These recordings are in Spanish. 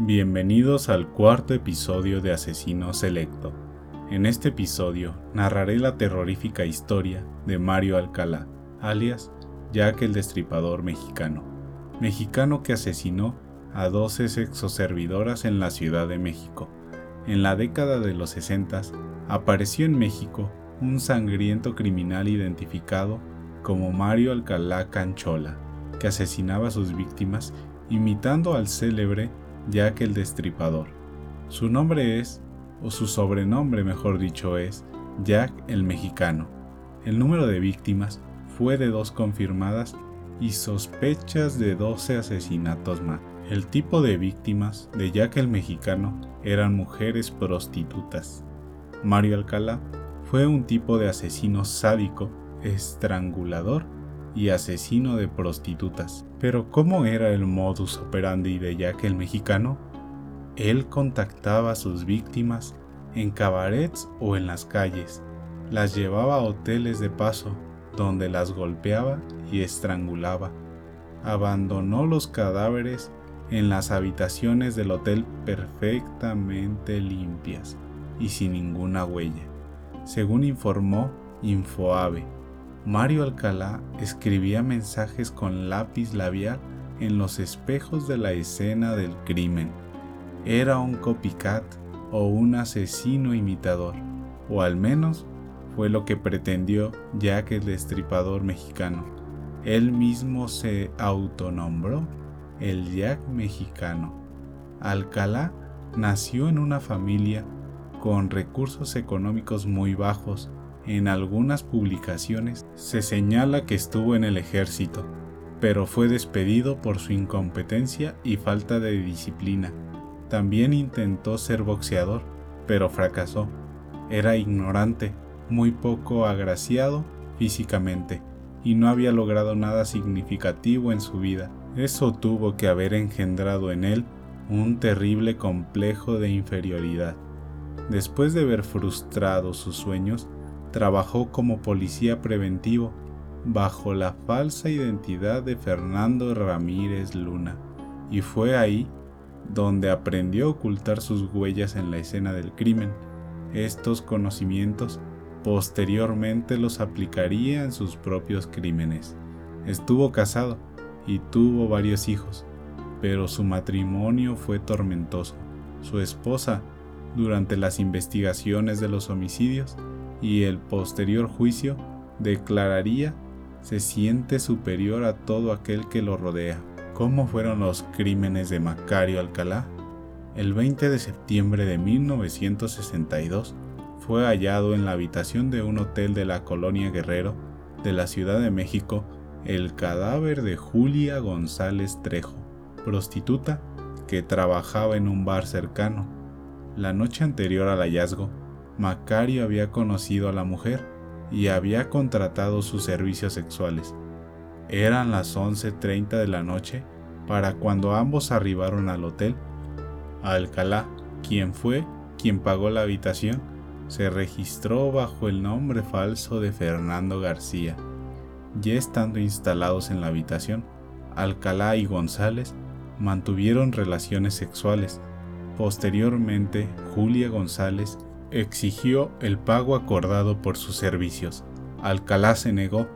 Bienvenidos al cuarto episodio de Asesino Selecto. En este episodio narraré la terrorífica historia de Mario Alcalá, alias Jack el Destripador Mexicano, mexicano que asesinó a 12 sexoservidoras en la Ciudad de México. En la década de los 60 apareció en México un sangriento criminal identificado como Mario Alcalá Canchola, que asesinaba a sus víctimas imitando al célebre Jack el Destripador. Su nombre es, o su sobrenombre mejor dicho es, Jack el Mexicano. El número de víctimas fue de dos confirmadas y sospechas de 12 asesinatos más. El tipo de víctimas de Jack el Mexicano eran mujeres prostitutas. Mario Alcalá fue un tipo de asesino sádico, estrangulador y asesino de prostitutas. Pero ¿cómo era el modus operandi de Jack el Mexicano? Él contactaba a sus víctimas en cabarets o en las calles, las llevaba a hoteles de paso, donde las golpeaba y estrangulaba. Abandonó los cadáveres en las habitaciones del hotel perfectamente limpias y sin ninguna huella. Según informó Infoave, Mario Alcalá escribía mensajes con lápiz labial en los espejos de la escena del crimen. Era un copycat o un asesino imitador, o al menos fue lo que pretendió Jack el Destripador mexicano. Él mismo se autonombró el Jack mexicano. Alcalá nació en una familia con recursos económicos muy bajos. En algunas publicaciones se señala que estuvo en el ejército, pero fue despedido por su incompetencia y falta de disciplina. También intentó ser boxeador, pero fracasó. Era ignorante, muy poco agraciado físicamente, y no había logrado nada significativo en su vida. Eso tuvo que haber engendrado en él un terrible complejo de inferioridad. Después de ver frustrados sus sueños, trabajó como policía preventivo bajo la falsa identidad de Fernando Ramírez Luna, y fue ahí donde aprendió a ocultar sus huellas en la escena del crimen. Estos conocimientos posteriormente los aplicaría en sus propios crímenes. Estuvo casado y tuvo varios hijos, pero su matrimonio fue tormentoso. Su esposa durante las investigaciones de los homicidios y el posterior juicio declararía se siente superior a todo aquel que lo rodea. ¿Cómo fueron los crímenes de Macario Alcalá? El 20 de septiembre de 1962 fue hallado en la habitación de un hotel de la colonia Guerrero de la Ciudad de México el cadáver de Julia González Trejo, prostituta que trabajaba en un bar cercano la noche anterior al hallazgo, Macario había conocido a la mujer y había contratado sus servicios sexuales. Eran las 11.30 de la noche para cuando ambos arribaron al hotel. Alcalá, quien fue quien pagó la habitación, se registró bajo el nombre falso de Fernando García. Ya estando instalados en la habitación, Alcalá y González mantuvieron relaciones sexuales Posteriormente, Julia González exigió el pago acordado por sus servicios. Alcalá se negó.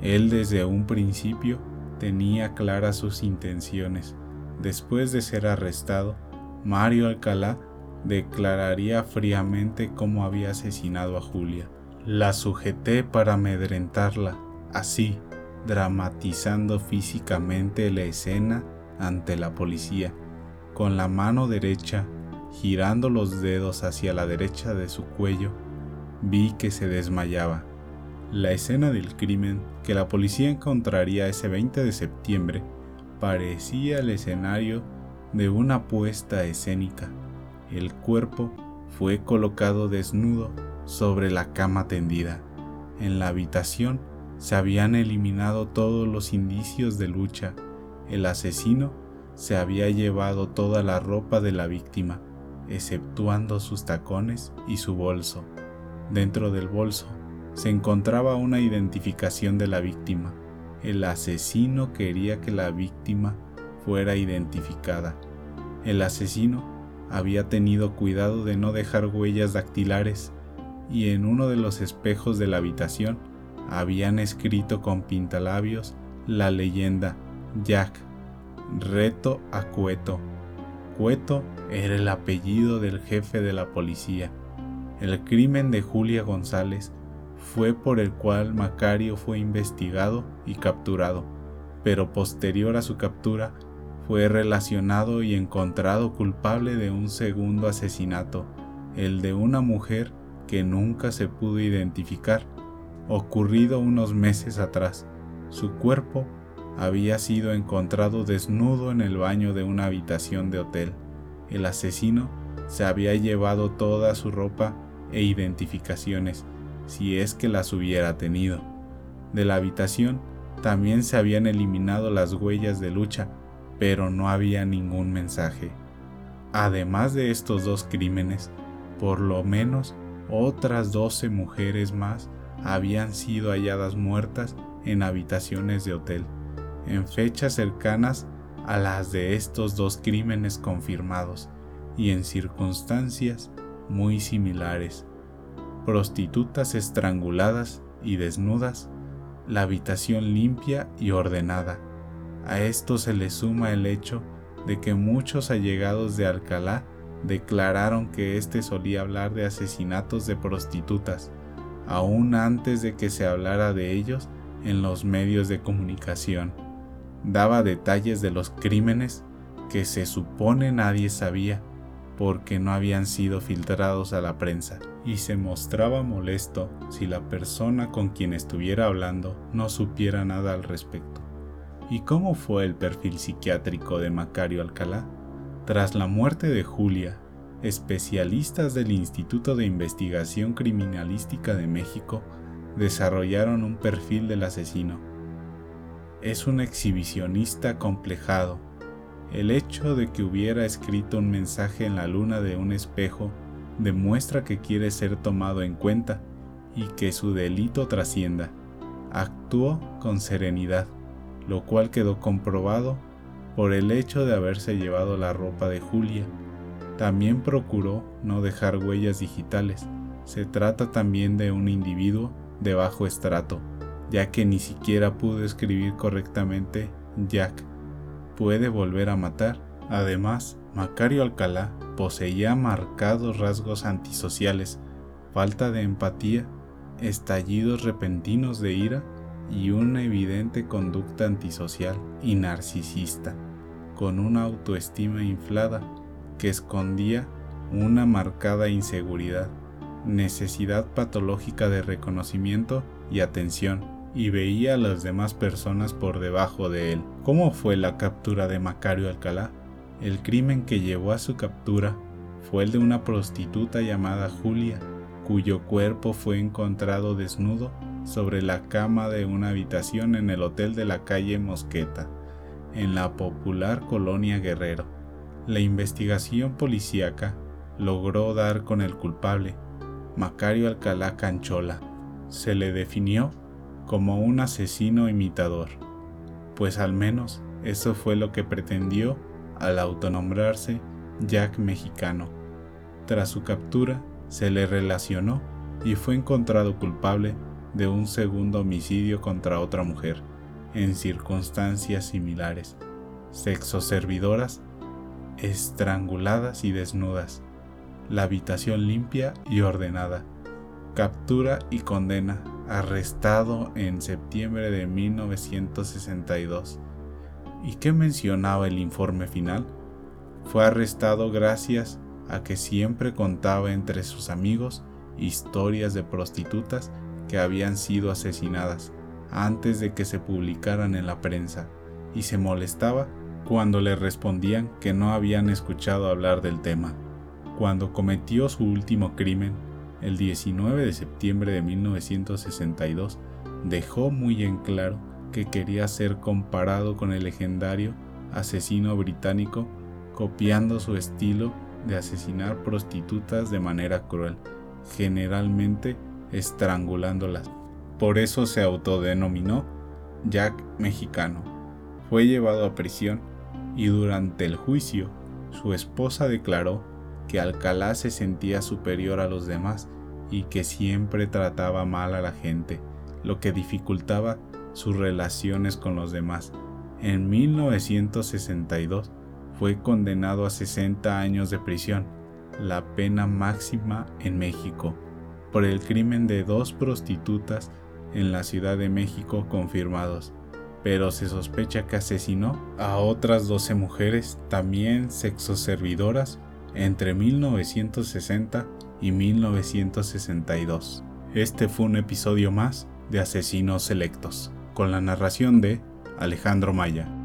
Él desde un principio tenía claras sus intenciones. Después de ser arrestado, Mario Alcalá declararía fríamente cómo había asesinado a Julia. La sujeté para amedrentarla, así, dramatizando físicamente la escena ante la policía con la mano derecha, girando los dedos hacia la derecha de su cuello, vi que se desmayaba. La escena del crimen que la policía encontraría ese 20 de septiembre parecía el escenario de una puesta escénica. El cuerpo fue colocado desnudo sobre la cama tendida. En la habitación se habían eliminado todos los indicios de lucha. El asesino se había llevado toda la ropa de la víctima, exceptuando sus tacones y su bolso. Dentro del bolso se encontraba una identificación de la víctima. el asesino quería que la víctima fuera identificada. El asesino había tenido cuidado de no dejar huellas dactilares y en uno de los espejos de la habitación habían escrito con pintalabios la leyenda Jack, reto a Cueto. Cueto era el apellido del jefe de la policía. El crimen de Julia González fue por el cual Macario fue investigado y capturado, pero posterior a su captura fue relacionado y encontrado culpable de un segundo asesinato, el de una mujer que nunca se pudo identificar, ocurrido unos meses atrás. Su cuerpo había sido encontrado desnudo en el baño de una habitación de hotel. El asesino se había llevado toda su ropa e identificaciones, si es que las hubiera tenido. De la habitación también se habían eliminado las huellas de lucha, pero no había ningún mensaje. Además de estos dos crímenes, por lo menos otras doce mujeres más habían sido halladas muertas en habitaciones de hotel, en fechas cercanas a las de estos dos crímenes confirmados y en circunstancias muy similares. Prostitutas estranguladas y desnudas, la habitación limpia y ordenada. A esto se le suma el hecho de que muchos allegados de Alcalá declararon que éste solía hablar de asesinatos de prostitutas, aún antes de que se hablara de ellos en los medios de comunicación. Daba detalles de los crímenes que se supone nadie sabía porque no habían sido filtrados a la prensa y se mostraba molesto si la persona con quien estuviera hablando no supiera nada al respecto. ¿Y cómo fue el perfil psiquiátrico de Macario Alcalá? Tras la muerte de Julia, especialistas del Instituto de Investigación Criminalística de México desarrollaron un perfil del asesino. Es un exhibicionista complejado. El hecho de que hubiera escrito un mensaje en la luna de un espejo demuestra que quiere ser tomado en cuenta y que su delito trascienda. Actuó con serenidad, lo cual quedó comprobado por el hecho de haberse llevado la ropa de Julia. También procuró no dejar huellas digitales. Se trata también de un individuo de bajo estrato, ya que ni siquiera pudo escribir correctamente Jack. Puede volver a matar. Además, Macario Alcalá poseía marcados rasgos antisociales, falta de empatía, estallidos repentinos de ira y una evidente conducta antisocial y narcisista, con una autoestima inflada que escondía una marcada inseguridad, necesidad patológica de reconocimiento y atención, y veía a las demás personas por debajo de él. ¿Cómo fue la captura de Macario Alcalá? El crimen que llevó a su captura fue el de una prostituta llamada Julia, cuyo cuerpo fue encontrado desnudo sobre la cama de una habitación en el hotel de la calle Mosqueta, en la popular colonia Guerrero. La investigación policíaca logró dar con el culpable, Macario Alcalá Canchola. Se le definió como un asesino imitador, pues al menos eso fue lo que pretendió al autonombrarse Jack Mexicano. Tras su captura, se le relacionó y fue encontrado culpable de un segundo homicidio contra otra mujer, en circunstancias similares, sexoservidoras, estranguladas y desnudas, la habitación limpia y ordenada, captura y condena, arrestado en septiembre de 1962. ¿Y qué mencionaba el informe final? Fue arrestado gracias a que siempre contaba entre sus amigos historias de prostitutas que habían sido asesinadas antes de que se publicaran en la prensa y se molestaba cuando le respondían que no habían escuchado hablar del tema. Cuando cometió su último crimen, el 19 de septiembre de 1962, dejó muy en claro que quería ser comparado con el legendario asesino británico, copiando su estilo de asesinar prostitutas de manera cruel, generalmente estrangulándolas. Por eso se autodenominó Jack Mexicano. Fue llevado a prisión y durante el juicio su esposa declaró que Alcalá se sentía superior a los demás y que siempre trataba mal a la gente, lo que dificultaba sus relaciones con los demás. En 1962 fue condenado a 60 años de prisión, la pena máxima en México, por el crimen de dos prostitutas en la Ciudad de México confirmados, pero se sospecha que asesinó a otras 12 mujeres, también sexoservidoras, entre 1960 y 1962. Este fue un episodio más de Asesinos Selectos, con la narración de Alejandro Maya.